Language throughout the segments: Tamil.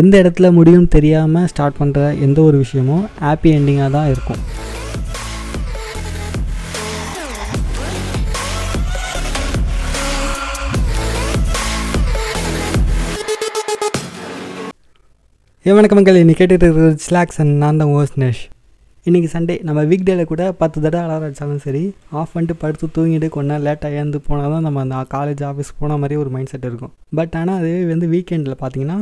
எந்த இடத்துல முடியும் தெரியாமல் ஸ்டார்ட் பண்ணுற எந்த ஒரு விஷயமும் ஹாப்பி எண்டிங்காக தான் இருக்கும். ஏ வணக்கம் மக்கள். இன்னைக்கு கேட்டுட்டு இருக்கிறது ஸ்லாக்ஸ் அண்ட் நான் தான் ஓஸ்னேஷ் இன்றைக்கி சண்டே நம்ம வீக் டேல கூட பத்து தடவை அலாரம் அடித்தாலும் சரி ஆஃப் பண்ணிட்டு படுத்து தூங்கிட்டு கொஞ்ச லேட்டாக ஏந்து போனால் தான் நம்ம அந்த காலேஜ் ஆஃபீஸ் போன மாதிரி ஒரு மைண்ட் செட் இருக்கும். பட் ஆனால் அதுவே வந்து வீக்கெண்டில் பார்த்தீங்கன்னா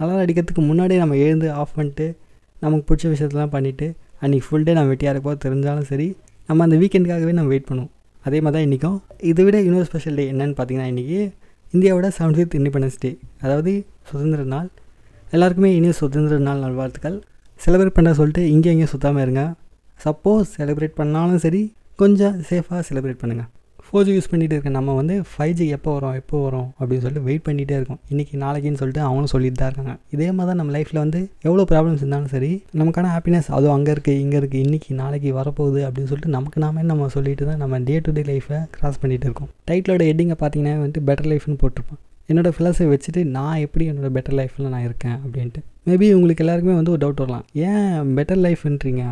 அலாரம் அடிக்கிறதுக்கு முன்னாடியே நம்ம எழுந்து ஆஃப் பண்ணிட்டு நமக்கு பிடிச்ச விஷயத்தெல்லாம் பண்ணிவிட்டு அன்றைக்கி ஃபுல் டே நம்ம வெட்டியாக இருப்போம். தெரிஞ்சாலும் சரி நம்ம அந்த வீக்கெண்டுக்காகவே நம்ம வெயிட் பண்ணுவோம். அதே மாதிரி தான் இன்றைக்கும் இதை விட இன்னொரு ஸ்பெஷல் டே என்னென்னு பார்த்தீங்கன்னா இன்றைக்கி இந்தியாவோட செவன்த் ஃபிஃப்த் இண்டிபெண்டன்ஸ் டே அதாவது சுதந்திர நாள். எல்லாருக்குமே இனிய சுதந்திர நாள் நல்வாழ்த்துக்கள். செலிப்ரேட் பண்ண சொல்லிட்டு இங்கே எங்கேயும் சுத்தாமல் இருங்க. சப்போஸ் செலிப்ரேட் பண்ணாலும் சரி கொஞ்சம் சேஃபாக செலிப்ரேட் பண்ணுங்கள் ஃபோர் ஜி யூஸ் பண்ணிகிட்டு இருக்க நம்ம வந்து ஃபைவ் ஜி எப்போ வரும் எப்போ வரும் அப்படின்னு சொல்லிட்டு வெயிட் பண்ணிகிட்டே இருக்கோம். இன்றைக்கி நாளைக்குன்னு சொல்லிட்டு அவனும் சொல்லிட்டு தான் இருக்காங்க. இதே மாதிரி தான் நம்ம லைஃப்பில் வந்து எவ்வளோ ப்ராப்ளம்ஸ் இருந்தாலும் சரி நமக்கான ஹாப்பினஸ் அதுவும் அங்கே இருக்குது இங்கே இருக்குது இன்றைக்கி நாளைக்கு வரப்போகுது அப்படின்னு சொல்லிட்டு நமக்கு நாமே நம்ம சொல்லிட்டு தான் நம்ம டே டு டே லைஃப்பை கிராஸ் பண்ணிகிட்டு இருக்கோம். டைட்டிலோட ஹெட்டிங்கை பார்த்தீங்கன்னா வந்துட்டு பெட்டர் லைஃப்னு போட்டிருப்பேன். என்னோடய ஃபிலாசபி வச்சுட்டு நான் எப்படி என்னோடய பெட்டர் லைஃப்பில் நான் இருக்கேன் அப்படின்ட்டு. மேபி உங்களுக்கு எல்லாருக்குமே வந்து ஒரு டவுட் வரலாம். ஏன் பெட்டர் லைஃப்ன்றீங்க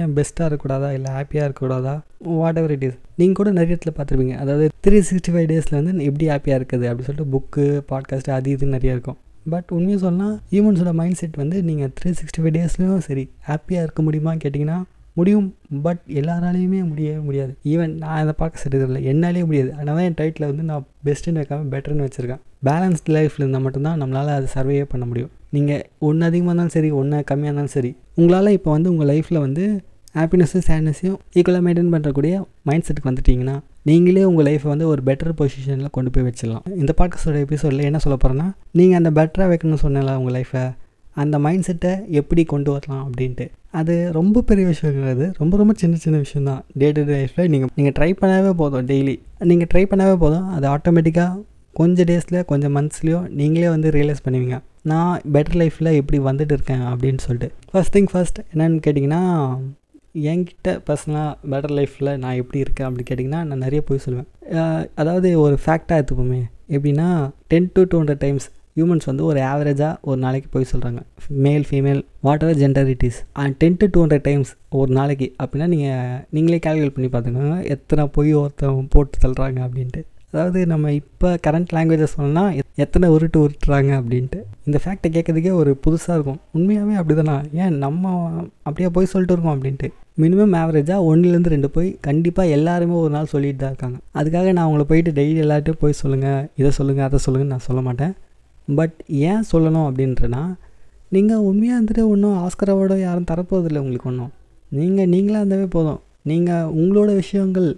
ஏன் பெஸ்ட்டாக இருக்கக்கூடாதா? இல்லை ஹாப்பியாக இருக்கக்கூடாதா? வாட் எவர் இட் இஸ் நீங்கள் கூட நிறைய இடத்துல பார்த்துருப்பீங்க. அதாவது த்ரீ சிக்ஸ்டி ஃபைவ் டேஸில் வந்து எப்படி ஹாப்பியாக இருக்குது அப்படின்னு சொல்லிட்டு புக்கு பாட்காஸ்ட் அது இது நிறைய இருக்கும். பட் உண்மையாக சொல்லலாம் ஹியூமன்ஸோட மைண்ட் செட் வந்து நீங்கள் த்ரீ சிக்ஸ்டி ஃபைவ் டேஸ்லையும் சரி ஹாப்பியாக இருக்க முடியுமா கேட்டிங்கன்னா முடியும். பட் எல்லாராலையுமே முடியவே முடியாது. ஈவன் நான் அதை பார்க்க செட்டதில்லை என்னாலே முடியாது. அதனால தான் என் டைட்டில் வந்து நான் பெஸ்ட்டுன்னு வைக்காமல் பெட்டர்னு வச்சுருக்கேன். பேலன்ஸ்ட் லைஃப்பில் இருந்தால் மட்டும்தான் நம்மளால் அது சர்வே பண்ண முடியும். நீங்கள் ஒன்று அதிகமாக இருந்தாலும் சரி ஒன்று கம்மியாக இருந்தாலும் சரி உங்களால் இப்போ வந்து உங்கள் லைஃப்பில் வந்து ஹாப்பினஸ்ஸும் சேட்னஸையும் ஈக்குவலாக மெயின்டைன் பண்ணுறக்கூடிய மைண்ட் செட்டுக்கு வந்துட்டிங்கன்னா நீங்களே உங்கள் லைஃப்பை வந்து ஒரு பெட்டர் பொசிஷனில் கொண்டு போய் வச்சிடலாம். இந்த பாட்காஸ்டோட எபிசோடில் என்ன சொல்ல போகிறேன்னா நீங்கள் அந்த பெட்டராக வைக்கணும்னு சொன்னல உங்கள் லைஃப்பை அந்த மைண்ட் செட்டை எப்படி கொண்டு வரலாம் அப்படின்ட்டு. அது ரொம்ப பெரிய விஷயம் கிடையாது ரொம்ப ரொம்ப சின்ன சின்ன விஷயம் தான். டே டு டே லைஃப்பில் நீங்கள் நீங்கள் ட்ரை பண்ணாவே போதும் டெய்லி நீங்கள் ட்ரை பண்ணாவே போதும் அது ஆட்டோமேட்டிக்காக கொஞ்சம் டேஸில் கொஞ்சம் மந்த்ஸ்லேயோ நீங்களே வந்து ரியலைஸ் பண்ணுவீங்க. நான் பெட்டர் லைஃப்பில் எப்படி வந்துட்டு இருக்கேன் அப்படின்னு சொல்லிட்டு. ஃபஸ்ட் திங் ஃபஸ்ட் என்னென்னு கேட்டிங்கன்னா என்கிட்ட பர்சனலாக பெட்டர் லைஃப்பில் நான் எப்படி இருக்கேன் அப்படின்னு கேட்டிங்கன்னா நான் நிறைய போய் சொல்லுவேன். அதாவது ஒரு ஃபேக்டாக எடுத்துப்போமே. எப்படின்னா ten to two hundred times humans வந்து ஒரு ஆவரேஜாக ஒரு நாளைக்கு போய் சொல்கிறாங்க male female whatever gender it is and ten to two hundred times ஒரு நாளைக்கு அப்படின்னா நீங்கள் நீங்களே கேல்குலேட் பண்ணி பார்த்துக்கோங்க. எத்தனை பொய் ஒருத்தன் போட்டு தள்ளுறாங்க அப்படின்ட்டு. அதாவது நம்ம இப்போ கரண்ட் லாங்குவேஜஸ் சொன்னால் எத்தனை உருட்டு உருட்டுறாங்க அப்படின்ட்டு. இந்த ஃபேக்டை கேட்குறதுக்கே ஒரு புதுசாக இருக்கும். உண்மையாகவே அப்படி தானே ஏன் நம்ம அப்படியே போய் சொல்லிட்டு இருக்கோம் அப்படின்ட்டு. மினிமம் ஆவரேஜாக ஒன்றுலேருந்து ரெண்டு போய் கண்டிப்பாக எல்லாருமே ஒரு நாள் சொல்லிட்டு தான் இருக்காங்க. அதுக்காக நான் அவங்கள போயிட்டு டெய்லி எல்லார்ட்டையும் போய் சொல்லுங்கள் இதை சொல்லுங்கள் அதை சொல்லுங்கன்னு நான் சொல்ல மாட்டேன். பட் ஏன் சொல்லணும் அப்படின்றனா நீங்கள் உண்மையாக இருந்துட்டு ஒன்றும் ஆஸ்கராவோட யாரும் தரப்போதில்லை உங்களுக்கு ஒன்றும் நீங்கள் நீங்களாக இருந்தாவே போதும். நீங்கள் உங்களோட விஷயங்கள்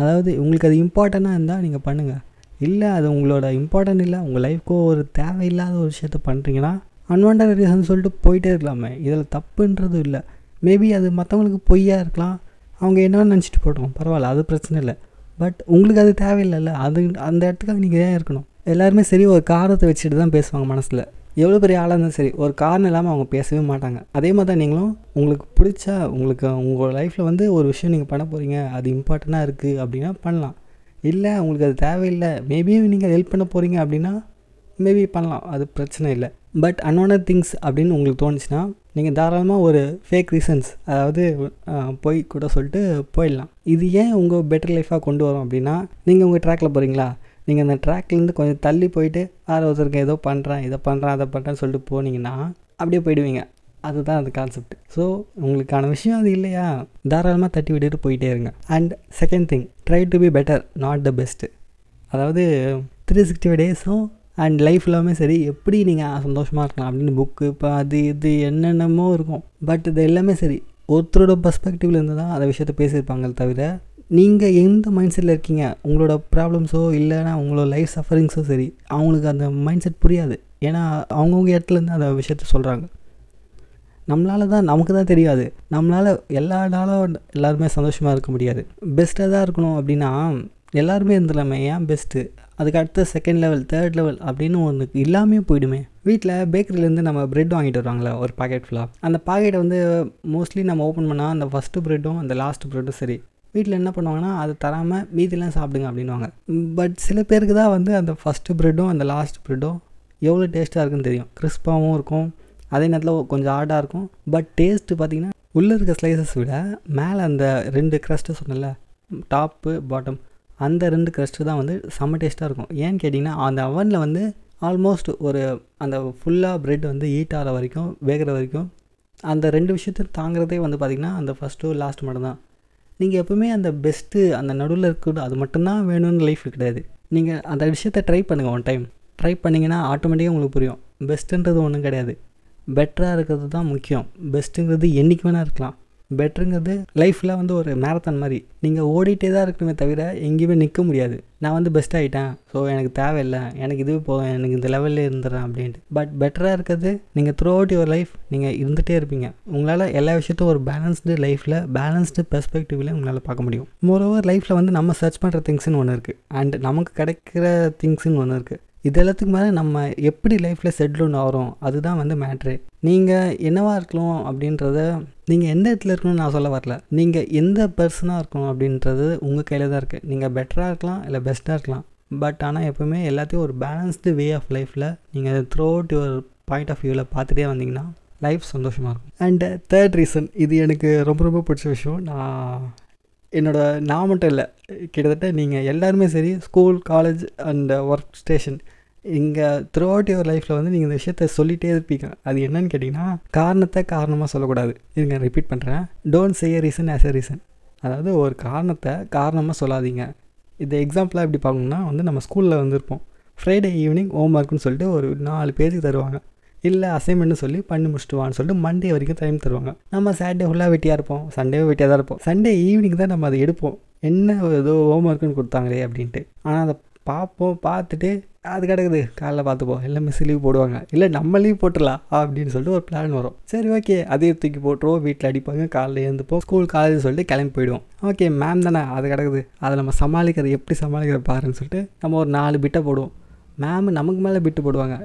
அதாவது உங்களுக்கு அது இம்பார்ட்டண்ட்டாக இருந்தால் நீங்கள் பண்ணுங்கள் இல்லை அது உங்களோட இம்பார்ட்டன்ட் இல்லை. உங்கள் லைஃப்க்கோ ஒரு தேவையில்லாத ஒரு விஷயத்த பண்ணுறீங்கன்னா அன்வான்ட் ரீசன் சொல்லிட்டு போயிட்டே இருக்கலாமே. இதில் தப்புன்றதும் இல்லை. மேபி அது மற்றவங்களுக்கு பொய்யாக இருக்கலாம். அவங்க என்ன நினச்சிட்டு போட்டோம் பரவாயில்ல அது பிரச்சனை இல்லை. பட் உங்களுக்கு அது தேவையில்லைல்ல. அது அந்த இடத்துக்காக நீங்கள் ஏன் இருக்கணும்? எல்லாருமே சரி ஒரு காரணத்தை வச்சுட்டு தான் பேசுவாங்க மனசில். எவ்வளோ பெரிய ஆளாக இருந்தாலும் சரி ஒரு காரணம் இல்லாமல் அவங்க பேசவே மாட்டாங்க. அதே மாதிரி தான் நீங்களும் உங்களுக்கு பிடிச்சா உங்களுக்கு உங்கள் லைஃப்பில் வந்து ஒரு விஷயம் நீங்கள் பண்ண போகிறீங்க அது இம்பார்ட்டண்ட்டாக இருக்குது அப்படின்னா பண்ணலாம். இல்லை உங்களுக்கு அது தேவையில்லை. மேபி நீங்கள் ஹெல்ப் பண்ண போகிறீங்க அப்படின்னா மேபி பண்ணலாம். அது பிரச்சனை இல்லை. பட் அன்வான்ட் திங்ஸ் அப்படின்னு உங்களுக்கு தோணுச்சுன்னா நீங்கள் தாராளமாக ஒரு ஃபேக் ரீசன்ஸ் அதாவது போய் கூட சொல்லிட்டு போயிடலாம். இது ஏன் உங்கள் பெட்டர் லைஃபாக கொண்டு வரும் அப்படின்னா நீங்கள் உங்கள் ட்ராக்கில் போகிறீங்களா நீங்கள் அந்த ட்ராக்லேருந்து கொஞ்சம் தள்ளி போயிட்டு வேறு ஒருத்தருக்கு ஏதோ பண்ணுறேன் இதை பண்ணுறேன் அதை பண்ணுறேன்னு சொல்லிட்டு போனீங்கன்னா அப்படியே போயிடுவீங்க. அதுதான் அந்த கான்செப்ட் ஸோ உங்களுக்கான விஷயம் அது இல்லையா? தாராளமாக தட்டி விட்டுட்டு போயிட்டே இருங்க. And second thing try to be better not the best அதாவது த்ரீ சிக்ஸ்டி ஃபைவ் டேஸும் அண்ட் லைஃப் எல்லாமே சரி எப்படி நீங்கள் சந்தோஷமாக இருக்கலாம் அப்படின்னு புக்கு இப்போ அது இது என்னென்னமோ இருக்கும். பட் இது எல்லாமே சரி. ஒருத்தரோட பர்ஸ்பெக்டிவ்ல இருந்து தான் அந்த விஷயத்த பேசியிருப்பாங்க தவிர நீங்கள் எந்த மைண்ட் செட்டில் இருக்கீங்க? உங்களோட ப்ராப்ளம்ஸோ இல்லைன்னா உங்களோட லைஃப் சஃபரிங்ஸோ சரி அவங்களுக்கு அந்த மைண்ட் செட் புரியாது. ஏன்னா அவங்கவுங்க இடத்துலேருந்து அந்த விஷயத்த சொல்கிறாங்க நம்மளால் தான் நமக்கு தான் தெரியாது. நம்மளால் எல்லா நாளும் எல்லாருமே சந்தோஷமாக இருக்க முடியாது. பெஸ்ட்டாக தான் இருக்கணும் அப்படின்னா எல்லாருமே இருந்துடலாமே ஏன் பெஸ்ட்டு அதுக்கு அடுத்த செகண்ட் லெவல் தேர்ட் லெவல் அப்படின்னு ஒன்று இல்லாமே போயிடுமே. வீட்டில் பேக்கரியிலேருந்து நம்ம ப்ரெட் வாங்கிட்டு வருவாங்களே ஒரு பாக்கெட் ஃபுல்லாக அந்த பாக்கெட்டை வந்து மோஸ்ட்லி நம்ம ஓப்பன் பண்ணால் அந்த ஃபஸ்ட்டு ப்ரெட்டும் அந்த லாஸ்ட் ப்ரெட்டும் சரி. வீட்டில் என்ன பண்ணுவாங்கன்னா அதை தராமல் மீதிலாம் சாப்பிடுங்க அப்படின்வாங்க பட் சில பேருக்கு தான் வந்து அந்த ஃபஸ்ட்டு ப்ரெட்டும் அந்த லாஸ்ட் ப்ரெட்டும் எவ்வளோ டேஸ்ட்டாக இருக்குன்னு தெரியும். கிறிஸ்பாகவும் இருக்கும். அதே நேரத்தில் கொஞ்சம் ஹார்டாக இருக்கும். பட் டேஸ்ட்டு பார்த்தீங்கன்னா உள்ளே இருக்க ஸ்லைசஸ் விட மேலே அந்த ரெண்டு க்ரஸ்ட்டு சொன்னல டாப்பு பாட்டம் அந்த ரெண்டு க்ரஸ்ட்டு தான் வந்து செம்ம டேஸ்ட்டாக இருக்கும். ஏன்னு கேட்டிங்கன்னா அந்த அவனில் வந்து ஆல்மோஸ்ட் ஒரு அந்த ஃபுல்லாக ப்ரெட் வந்து ஹீட் ஆகிற வரைக்கும் வேகிற வரைக்கும் அந்த ரெண்டு விஷயத்தையும் தாங்கிறதே வந்து பார்த்திங்கன்னா அந்த ஃபஸ்ட்டு லாஸ்ட் மட்டும்தான் நீங்கள் எப்போவுமே அந்த பெஸ்ட்டு அந்த நடுவில் இருக்கணும் அது மட்டும்தான் வேணும்னு லைஃப் கிடையாது. நீங்கள் அந்த விஷயத்தை ட்ரை பண்ணுங்கள் ஒன் டைம் ட்ரை பண்ணிங்கன்னா ஆட்டோமேட்டிக்காக உங்களுக்கு புரியும். பெஸ்ட்டுன்றது ஒன்றும் கிடையாது. பெட்டராக இருக்கிறது தான் முக்கியம். பெஸ்ட்டுங்கிறது என்றைக்கு வேணால் இருக்கலாம். பெட்டருங்கிறது லைஃப்பில் வந்து ஒரு மேரத்தான் மாதிரி. நீங்கள் ஓடிட்டே தான் இருக்கணுமே தவிர எங்கேயுமே நிற்க முடியாது. நான் வந்து பெஸ்ட் ஆகிட்டேன் ஸோ எனக்கு தேவையில்லை. எனக்கு இதுவே போதும். எனக்கு இந்த லெவலில் இருந்துடுறேன் அப்படின்ட்டு. பட் பெட்டராக இருக்கிறது நீங்கள் த்ரூ அவுட் யுவர் லைஃப் நீங்கள் இருந்துகிட்டே இருப்பீங்க. உங்களால் எல்லா விஷயத்தையும் ஒரு பேலன்ஸ்டு லைஃப்பில் பேலன்ஸ்டு பெர்ஸ்பெக்டிவ்ல உங்களால் பார்க்க முடியும். மோரோவர் லைஃப்பில் வந்து நம்ம சர்ச் பண்ணுற திங்ஸ்னு ஒன்று இருக்குது அண்ட் நமக்கு கிடைக்கிற திங்ஸ்னு ஒன்று இருக்குது இது எல்லாத்துக்கு மேலே நம்ம எப்படி லைஃப்பில் செட்டில் ஆகிறோம் அதுதான் வந்து மேட்ரு நீங்கள் என்னவாக இருக்கலாம் அப்படின்றத நீங்கள் எந்த இடத்துல இருக்கணும்னு நான் சொல்ல வரல. நீங்கள் எந்த பர்சனாக இருக்கணும் அப்படின்றது உங்கள் கையில் தான் இருக்குது நீங்கள் பெட்டராக இருக்கலாம் இல்லை பெஸ்ட்டாக இருக்கலாம். பட் ஆனால் எப்போவுமே எல்லாத்தையும் ஒரு பேலன்ஸ்டு வே ஆஃப் லைஃப்பில் நீங்கள் throughout your point of வியூவில் பார்த்துட்டே வந்தீங்கன்னா லைஃப் சந்தோஷமாக இருக்கும். அண்ட் தேர்ட் ரீசன் இது எனக்கு ரொம்ப ரொம்ப பிடிச்ச விஷயம். நான் என்னோட நான் மட்டும் இல்லை கிட்டத்தட்ட நீங்கள் எல்லாருமே சரி school college and work station இங்கே த்ரூ அவுட் யுவர் லைஃப்பில் வந்து நீங்கள் இந்த விஷயத்த சொல்லிகிட்டே இருப்பீங்க. அது என்னன்னு கேட்டிங்கன்னா காரணத்தை காரணமாக சொல்லக்கூடாது. இதுங்க ரிப்பீட் பண்ணுறேன் don't say a reason as a reason அதாவது ஒரு காரணத்தை காரணமாக சொல்லாதீங்க. இந்த எக்ஸாம்பிளாக எப்படி பார்க்கணுன்னா வந்து நம்ம ஸ்கூலில் வந்திருப்போம். ஃப்ரைடே ஈவினிங் ஹோம் ஒர்க்குன்னு சொல்லிட்டு ஒரு நாலு பேஜுக்கு தருவாங்க. இல்லை அசைன்மெண்ட்னு சொல்லி பண்ணி முடிச்சுட்டு வான்னு சொல்லிட்டு மண்டே வரைக்கும் டைம் தருவாங்க. நம்ம சாட்டர்டே ஃபுல்லாக வெட்டியாக இருப்போம். சண்டே வெட்டியாக தான் இருப்போம். சண்டே ஈவினிங் தான் நம்ம அதை எடுப்போம். என்ன ஏதோ ஹோம் ஒர்க்குன்னு கொடுத்தாங்களே அப்படின்ட்டு. ஆனால் அதை பார்ப்போம் பார்த்துட்டு அது கிடக்குது. காலைல பார்த்துப்போம். இல்லை மிஸ் லீவ் போடுவாங்க. இல்லை நம்ம லீவ் போட்டுடலாம் அப்படின்னு சொல்லிட்டு ஒரு பிளான் வரும். சரி ஓகே அதே தூக்கி போட்டுருவோம். வீட்டில் அடிப்பாங்க. காலையில் எழுந்துப்போம். ஸ்கூல் காலேஜ் சொல்லிட்டு கிளம்பி போயிடுவோம். ஓகே மேம் தானே? அது கிடக்குது. அதை நம்ம சமாளிக்கிறது எப்படி சமாளிக்கிற பாருன்னு சொல்லிட்டு நம்ம ஒரு நாலு பிட்டை போடுவோம். மேம் நமக்கு மேலே பிட்டு போடுவாங்க.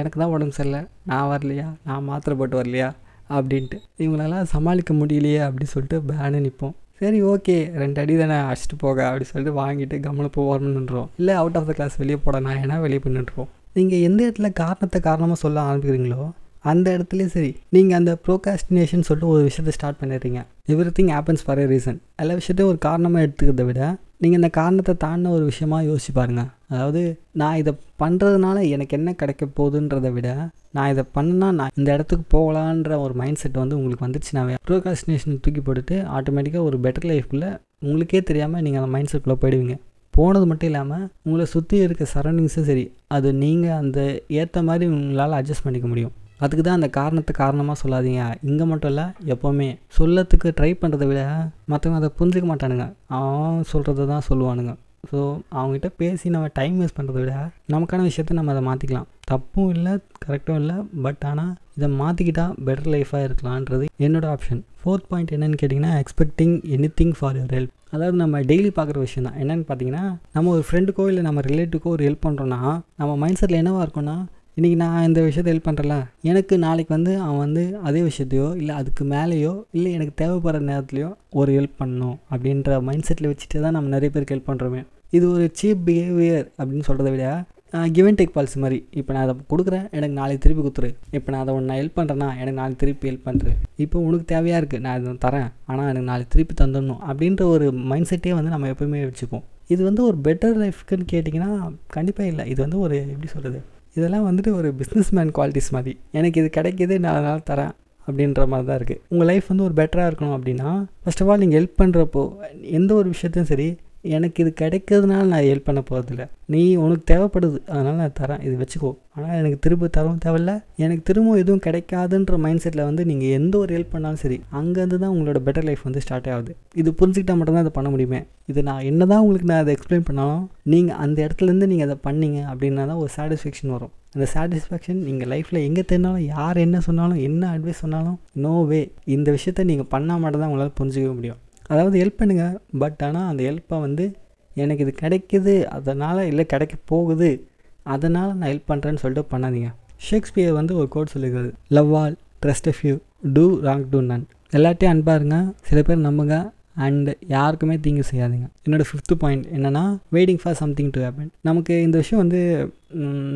எனக்கு தான் உடம்பு சரியில்லை. நான் வரலையா? நான் மாத்திரை போட்டு வரலையா? அப்படின்ட்டு. இவங்களெல்லாம் சமாளிக்க முடியலையே அப்படின்னு சொல்லிட்டு பேனு நிற்போம் சரி ஓகே ரெண்டு அடி தானே அடிச்சுட்டு போக அப்படின்னு சொல்லிட்டு வாங்கிட்டு கம்மனு போவோம்னுன்றோம் இல்லை அவுட் ஆஃப் த கிளாஸ் வெளியே போட நான் ஏன்னா வெளியே பண்ணிட்டுருவோம் நீங்கள் எந்த இடத்துல காரணத்தை காரணமாக சொல்ல ஆரம்பிக்கிறீங்களோ அந்த இடத்துலையும் சரி. நீங்கள் அந்த ப்ரோகாஸ்டினேஷன் சொல்லிட்டு ஒரு விஷயத்தை ஸ்டார்ட் பண்ணிடுறீங்க. Everything happens for a reason எல்லா விஷயத்தையும் ஒரு காரணமாக எடுத்துக்கிறத விட நீங்கள் இந்த காரணத்தை தாண்டின ஒரு விஷயமா யோசிச்சு பாருங்கள் அதாவது நான் இதை பண்ணுறதுனால எனக்கு என்ன கிடைக்க போகுதுன்றதை விட நான் இதை பண்ணா நான் இந்த இடத்துக்கு போகலான்ற ஒரு மைண்ட் செட் வந்து உங்களுக்கு வந்துச்சுனாவே ப்ரோகாஸ்டினேஷன் தூக்கி போட்டுட்டு ஆட்டோமேட்டிக்காக ஒரு பெட்டர் லைஃப்குள்ளே உங்களுக்கே தெரியாமல் நீங்கள் அந்த மைண்ட் செட்டுக்குள்ளே போயிடுவீங்க. போனது மட்டும் இல்லாமல் உங்களை சுற்றி இருக்க சரௌண்டிங்ஸும் சரி அது நீங்கள் அந்த ஏற்ற மாதிரி உங்களால் அட்ஜஸ்ட் பண்ணிக்க முடியும். அதுக்கு தான் அந்த காரணத்தை காரணமாக சொல்லாதீங்க. இங்கே மட்டும் இல்லை எப்போவுமே சொல்லத்துக்கு ட்ரை பண்ணுறதை விட மற்றவங்க அதை புரிஞ்சிக்க மாட்டானுங்க. அவன் சொல்கிறத தான் சொல்லுவானுங்க. ஸோ அவங்ககிட்ட பேசி நம்ம டைம் வேஸ்ட் பண்ணுறத விட நமக்கான விஷயத்த நம்ம அதை மாற்றிக்கலாம் தப்பும் இல்லை கரெக்டும் இல்லை பட் ஆனால் இதை மாற்றிக்கிட்டால் பெட்டர் லைஃபாக இருக்கலான்றது என்னோடய ஆப்ஷன் ஃபோர்த் பாயிண்ட் என்னென்னு கேட்டிங்கன்னா expecting anything for your help அதாவது நம்ம டெய்லி பார்க்குற விஷயம் தான். என்னென்னு பார்த்தீங்கன்னா நம்ம ஒரு ஃப்ரெண்டுக்கோ இல்லை நம்ம ரிலேட்டிவ்க்கோ ஒரு ஹெல்ப் பண்ணுறோன்னா நம்ம மைண்ட் செட்டில் என்னவாக இருக்கும்னா இன்றைக்கி நான் இந்த விஷயத்தை ஹெல்ப் பண்ணுறல எனக்கு நாளைக்கு வந்து அவன் வந்து அதே விஷயத்தையோ இல்லை அதுக்கு மேலேயோ இல்லை எனக்கு தேவைப்படுற நேரத்துலையோ ஒரு ஹெல்ப் பண்ணணும் அப்படின்ற மைண்ட் செட்டில் வச்சுட்டு தான் நம்ம நிறைய பேருக்கு ஹெல்ப் பண்ணுறோமே இது ஒரு சீப் பிஹேவியர் அப்படின்னு சொல்கிறத விட கிவன் டேக் பாலிசி மாதிரி. இப்போ நான் அதை கொடுக்குறேன் எனக்கு நாளைக்கு திருப்பி கொடுத்துரு. இப்போ நான் அதை ஒன்று ஹெல்ப் பண்ணுறேன்னா எனக்கு நாளைக்கு திருப்பி ஹெல்ப் பண்ணுறேன் இப்போ உனக்கு தேவையாக இருக்குது நான் இதை தரேன். ஆனால் எனக்கு நாளைக்கு திருப்பி தந்துடணும் அப்படின்ற ஒரு மைண்ட் செட்டே வந்து நம்ம எப்போயுமே வச்சுப்போம். இது வந்து ஒரு பெட்டர் லைஃப்க்குன்னு கேட்டிங்கன்னா கண்டிப்பாக இல்லை. இது வந்து ஒரு எப்படி சொல்கிறது இதெல்லாம் வந்துட்டு ஒரு பிஸ்னஸ் மேன் குவாலிட்டிஸ் மாதிரி. எனக்கு இது கிடைக்கிது நான் அதனால் தரேன் அப்படின்ற மாதிரி தான் இருக்குது உங்கள் லைஃப் வந்து ஒரு பெட்டராக இருக்கணும் அப்படின்னா ஃபஸ்ட் ஆஃப் ஆல் நீங்கள் ஹெல்ப் பண்ணுறப்போ எந்த ஒரு விஷயத்தையும் சரி எனக்கு இது கிடைக்கிறதுனால நான் ஹெல்ப் பண்ண போகிறதில்ல நீ உனக்கு தேவைப்படுது அதனால் நான் தரேன். இது வச்சுக்கோ. ஆனால் எனக்கு திரும்ப தரவும் தேவையில்ல. எனக்கு திரும்ப எதுவும் கிடைக்காதுன்ற மைண்ட் செட்டில் வந்து நீங்கள் எந்த ஒரு ஹெல்ப் பண்ணாலும் சரி அங்கேருந்து தான் உங்களோட பெட்டர் லைஃப் வந்து ஸ்டார்ட் ஆகுது. இது புரிஞ்சுக்கிட்டால் மட்டும்தான் அதை பண்ண முடியுமே. இது நான் என்ன தான் உங்களுக்கு நான் அதை எக்ஸ்பிளைன் பண்ணாலும் நீங்கள் அந்த இடத்துலேருந்து நீங்கள் அதை பண்ணீங்க அப்படின்னா தான் ஒரு சாட்டிஸ்ஃபேக்ஷன் வரும். அந்த சாட்டிஸ்ஃபேக்ஷன் நீங்கள் லைஃப்பில் எங்கே தெரிஞ்சாலும் யார் என்ன சொன்னாலும் என்ன அட்வைஸ் சொன்னாலும் நோ வே இந்த விஷயத்த நீங்கள் பண்ணால் மட்டும் தான் உங்களால் புரிஞ்சிக்க முடியும். அதாவது ஹெல்ப் பண்ணுங்கள் பட் ஆனால் அந்த ஹெல்ப்பை வந்து எனக்கு இது கிடைக்குது அதனால் இல்லை கிடைக்க போகுது அதனால் நான் ஹெல்ப் பண்ணுறேன்னு சொல்லிட்டு பண்ணாதீங்க. ஷேக்ஸ்பியர் வந்து ஒரு கோட் சொல்லியிருக்காரு love all trust few do wrong to none எல்லாத்தையும் அன்பாக இருங்க சில பேர் நம்புங்க அண்ட் யாருக்குமே தீங்கு செய்யாதீங்க. என்னோடய ஃபிஃப்த்து பாயிண்ட் என்னென்னா waiting for something to happen நமக்கு இந்த விஷயம் வந்து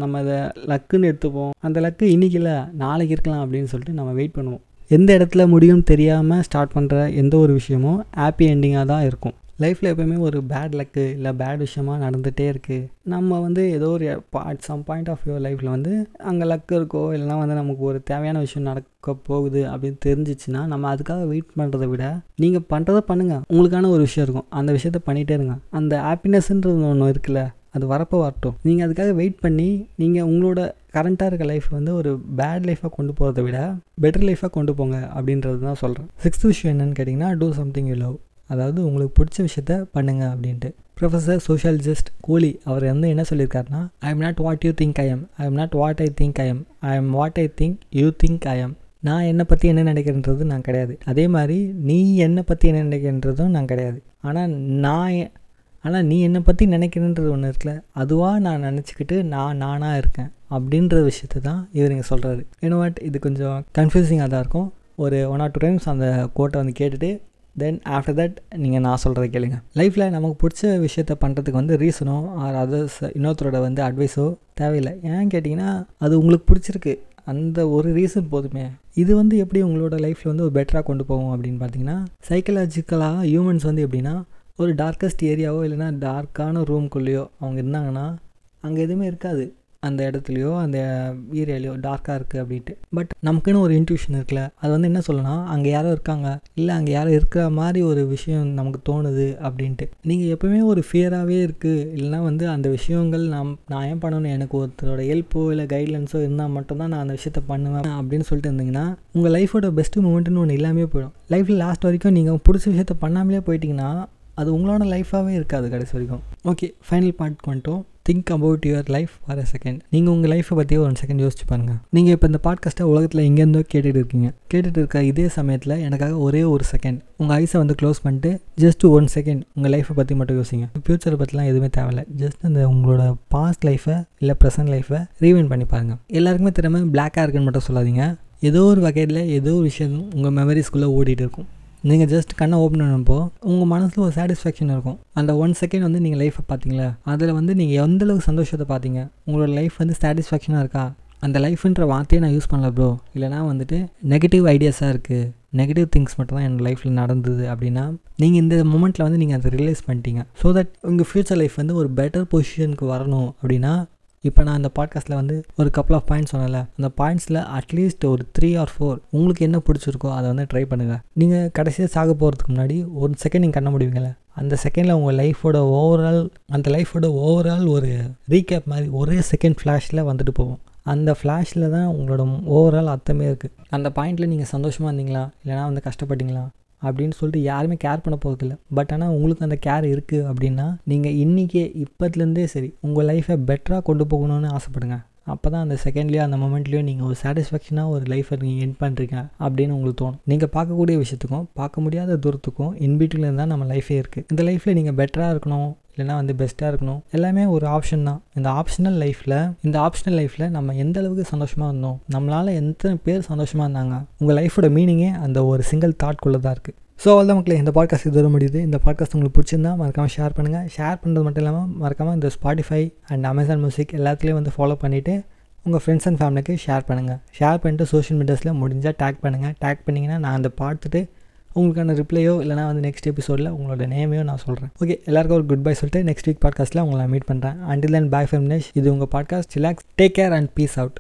நம்ம அதை லக்குன்னு எடுத்துப்போம். அந்த லக்கு இன்னைக்கு இல்லை நாளைக்கு இருக்கலாம் அப்படின்னு சொல்லிட்டு நம்ம வெயிட் பண்ணுவோம். எந்த இடத்துல முடியும்னு தெரியாமல் ஸ்டார்ட் பண்ணுற எந்த ஒரு விஷயமும் ஹாப்பி எண்டிங்காக தான் இருக்கும். லைஃப்பில் எப்போயுமே ஒரு பேட் லக்கு இல்லை பேட் விஷயமாக நடந்துகிட்டே இருக்குது நம்ம வந்து ஏதோ ஒரு at some point of your லைஃப்பில் வந்து அங்கே லக்கு இருக்கோ இல்லைனா வந்து நமக்கு ஒரு தேவையான விஷயம் நடக்க போகுது அப்படின்னு தெரிஞ்சிச்சுன்னா நம்ம அதுக்காக வெயிட் பண்ணுறதை விட நீங்கள் பண்ணுறதை பண்ணுங்கள் உங்களுக்கான ஒரு விஷயம் இருக்கும். அந்த விஷயத்த பண்ணிகிட்டே இருங்க. அந்த ஹாப்பினஸ்ன்றது ஒன்று இருக்குல்ல அது வரப்போ வரட்டும். நீங்கள் அதுக்காக வெயிட் பண்ணி நீங்கள் உங்களோட கரண்ட்டாக இருக்க லைஃப் வந்து ஒரு பேட் லைஃபாக கொண்டு போகிறத விட பெட்டர் லைஃபாக கொண்டு போங்க அப்படின்றது தான் சொல்கிறேன் சிக்ஸ்த் விஷயம் என்னென்னு கேட்டிங்கன்னா டூ சம்திங் யூ லவ் அதாவது உங்களுக்கு பிடிச்ச விஷயத்த பண்ணுங்கள் அப்படின்ட்டு. ப்ரொஃபஸர் சோஷியாலஜிஸ்ட் கோலி அவர் வந்து என்ன சொல்லியிருக்காருன்னா I am not what you think I am I am not what I think I am I am what I think you think I am நான் என்னை பற்றி என்ன நினைக்கிறன்றது நான் கிடையாது. அதே மாதிரி நீ என்னை பற்றி என்ன நினைக்கிறன்றதும் நான் கிடையாது. ஆனால் நான் ஆனால் நீ என்னை பற்றி நினைக்கிறன்றது ஒன்று இருக்குல்ல அதுவாக நான் நினச்சிக்கிட்டு நான் நானாக இருக்கேன். அப்படின்ற விஷயத்தை தான் இவர் இங்கே சொல்கிறாரு என்ன வாட் இது கொஞ்சம் கன்ஃபியூசிங்காக தான் இருக்கும். ஒரு ஒன் ஆர் டூ டைம்ஸ் அந்த கோட்டை வந்து கேட்டுட்டு தென் ஆஃப்டர் தட் நீங்கள் நான் சொல்கிறத கேளுங்க. லைஃப்பில் நமக்கு பிடிச்ச விஷயத்த பண்ணுறதுக்கு வந்து ரீசனோ ஆர் அதர்ஸ் இன்னொருத்தரோட வந்து அட்வைஸோ தேவையில்லை. ஏன் கேட்டிங்கன்னா அது உங்களுக்கு பிடிச்சிருக்கு. அந்த ஒரு ரீசன் போதுமே. இது வந்து எப்படி உங்களோட லைஃப்பில் வந்து ஒரு பெட்டராக கொண்டு போகும் அப்படின்னு பார்த்தீங்கன்னா சைக்கலாஜிக்கலாக ஹியூமன்ஸ் வந்து எப்படின்னா ஒரு டார்க்கஸ்ட் ஏரியாவோ இல்லைன்னா டார்க்கான ரூம்குள்ளேயோ அவங்க இருந்தாங்கன்னா அங்கே எதுவுமே இருக்காது. அந்த இடத்துலையோ அந்த ஏரியாலையோ டார்க்காக இருக்குது அப்படின்ட்டு. பட் நமக்குன்னு ஒரு இன்ட்யூஷன் இருக்குல்ல அது வந்து என்ன சொல்லலாம் அங்கே யாரோ இருக்காங்க. இல்லை அங்கே யாரோ இருக்கிற மாதிரி ஒரு விஷயம் நமக்கு தோணுது அப்படின்ட்டு. நீங்கள் எப்போவுமே ஒரு ஃபியராகவே இருக்குது இல்லைனா வந்து அந்த விஷயங்கள் நாம் நான் ஏன் பண்ணணும்? எனக்கு ஒருத்தரோட ஹெல்ப்போ இல்லை கைட்லைன்ஸோ இருந்தால் மட்டும்தான் நான் அந்த விஷயத்த பண்ணுவேன் அப்படின்னு சொல்லிட்டு இருந்தீங்கன்னா உங்கள் லைஃபோட பெஸ்ட் மூமெண்ட்னு ஒன்று இல்லாமே போயிடும். லைஃப்பில் லாஸ்ட் வரைக்கும் நீங்கள் பிடிச்ச விஷயத்த பண்ணாமலே போயிட்டீங்கன்னா அது உங்களோட லைஃபாகவே இருக்காது கடைசி வரைக்கும். ஓகே ஃபைனல் பார்ட் வந்துட்டோம். Think about your life for a second நீங்கள் உங்கள் லைஃப்பை பற்றி ஒன் செகண்ட் யோசிச்சு பாருங்கள் நீங்கள் இப்போ இந்த பாட்காஸ்ட்டை உலகத்தில் எங்கேருந்தோ கேட்டுகிட்டு இருக்கீங்க. கேட்டுகிட்டு இருக்க இதே சமயத்தில் எனக்காக ஒரே ஒரு செகண்ட் உங்கள் ஐஸை வந்து க்ளோஸ் பண்ணிட்டு ஜஸ்ட் ஒன் செகண்ட் உங்கள் லைஃப்பை பற்றி மட்டும் யோசிங்க. ஃப்யூச்சரை பற்றிலாம் எதுவுமே தேவையில்ல. ஜஸ்ட் அந்த உங்களோட பாஸ்ட் லைஃப்பை இல்லை ப்ரெசன்ட் லைஃப்பை ரீவைன் பண்ணி பாருங்கள் எல்லாருக்குமே திறமை பிளாக்காக இருக்குன்னு மட்டும் சொல்லாதீங்க. ஏதோ ஒரு வகையில் ஏதோ ஒரு விஷயம் உங்கள் மெமரிஸ்குள்ளே ஓடிட்டு இருக்கும். நீங்கள் ஜஸ்ட் கண்ணை ஓப்பன் பண்ணப்போ உங்கள் மனசில் ஒரு சாட்டிஸ்ஃபேக்ஷன் இருக்கும். அந்த ஒன் செகண்ட் வந்து நீங்கள் லைஃப்பை பார்த்தீங்களா? அதில் வந்து நீங்கள் எந்தளவுக்கு சந்தோஷத்தை பார்த்தீங்க? உங்களோட லைஃப் வந்து சாட்டிஸ்ஃபேக்ஷனாக இருக்கா? அந்த லைஃப்ன்ற வார்த்தையை நான் யூஸ் பண்ணல ப்ரோ இல்லைனா வந்துட்டு நெகட்டிவ் ஐடியாஸாக இருக்குது நெகட்டிவ் திங்ஸ் மட்டும் தான் என் லைஃப்பில் நடந்தது அப்படின்னா நீங்கள் இந்த மூமெண்ட்டில் வந்து நீங்கள் அதை ரியலைஸ் பண்ணிட்டீங்க. ஸோ தட் உங்கள் ஃப்யூச்சர் லைஃப் வந்து ஒரு பெட்டர் பொசிஷனுக்கு வரணும் அப்படின்னா இப்போ நான் அந்த பாட்காஸ்ட்டில் வந்து ஒரு கப்பல் ஆஃப் பாயிண்ட்ஸ் சொன்னல அந்த பாயிண்ட்ஸில் அட்லீஸ்ட் ஒரு த்ரீ ஆர் ஃபோர் உங்களுக்கு என்ன பிடிச்சிருக்கோ அதை வந்து ட்ரை பண்ணுங்கள் நீங்கள் கடைசியாக சாக போகிறதுக்கு முன்னாடி ஒரு செகண்ட் நீங்கள் கண்ண முடிவீங்களே அந்த செகண்டில் உங்கள் லைஃபோட ஓவரால் அந்த லைஃபோட ஓவரால் ஒரு ரீகேப் மாதிரி ஒரே செகண்ட் ஃப்ளாஷில் வந்துட்டு போகும். அந்த ஃப்ளாஷில் தான் உங்களோட ஓவரால் அர்த்தமே இருக்குது அந்த பாயிண்டில் நீங்கள் சந்தோஷமாக இருந்தீங்களா? இல்லைனா வந்து கஷ்டப்பட்டீங்களா? அப்படின்னு சொல்லிட்டு யாருமே கேர் பண்ண போகிறதில்ல பட் ஆனால் உங்களுக்கு அந்த கேர் இருக்குது அப்படின்னா நீங்கள் இன்றைக்கே இப்போத்துலேருந்தே சரி உங்கள் லைஃப்பை பெட்டராக கொண்டு போகணும்னு ஆசைப்படுங்க. அப்போ தான் அந்த செகண்ட்லேயோ அந்த மொமெண்ட்லேயோ நீங்கள் ஒரு சாட்டிஸ்ஃபேக்ஷனாக ஒரு லைஃப்பை நீங்கள் என் பண்ணுறீங்க அப்படின்னு உங்களுக்கு தோணும். நீங்கள் பார்க்கக்கூடிய விஷயத்துக்கும் பார்க்க முடியாத தூரத்துக்கும் இன்பிட்வீனில் தான் நம்ம லைஃபே இருக்குது இந்த லைஃப்பில் நீங்கள் பெட்டராக இருக்கணும் இல்லைனா வந்து பெஸ்ட்டாக இருக்கணும் எல்லாமே ஒரு ஆப்ஷன் தான். இந்த ஆப்ஷனல் லைஃப்பில் இந்த ஆப்ஷனல் லைஃப்பில் நம்ம எந்த அளவுக்கு சந்தோஷமாக இருந்தோம் நம்மளால் எத்தனை பேர் சந்தோஷமாக இருந்தாங்க உங்கள் லைஃபோட மீனிங்கே அந்த ஒரு சிங்கிள் தாட்குள்ளே தான் இருக்குது ஸோ அவ்வளோ மக்களே இந்த பாட்காஸ்ட் இது வர முடியுது. இந்த பாட்காஸ்ட் உங்களுக்கு பிடிச்சிருந்தா மறக்காமல் ஷேர் பண்ணுங்கள் ஷேர் பண்ணுறது மட்டும் இல்லாமல் மறக்காமல் இந்த ஸ்பாட்டிஃபை அண்ட் அமேசான் மியூசிக் எல்லாத்துலேயும் வந்து ஃபாலோ பண்ணிவிட்டு உங்கள் ஃப்ரெண்ட்ஸ் அண்ட் ஃபேமிலிக்கு ஷேர் பண்ணுங்கள் ஷேர் பண்ணிட்டு சோஷியல் மீடியாஸில் முடிஞ்சால் டேக் பண்ணுங்கள் டேக் பண்ணிங்கன்னா நான் அதை பார்த்துட்டு உங்களுக்கான ரிப்ளையோ இல்லைனா வந்து நெக்ஸ்ட் எபிசோடில் உங்களோட நேமையோ நான் சொல்கிறேன் ஓகே எல்லாருக்கும் ஒரு குட் பை சொல்லிட்டு நெக்ஸ்ட் வீக் பாட்காஸ்ட்டில் உங்களை மீட் பண்ணுறேன் அண்டில் தென் பாய் ஃபெமினேஷ் இது உங்கள் podcast relax take care and peace out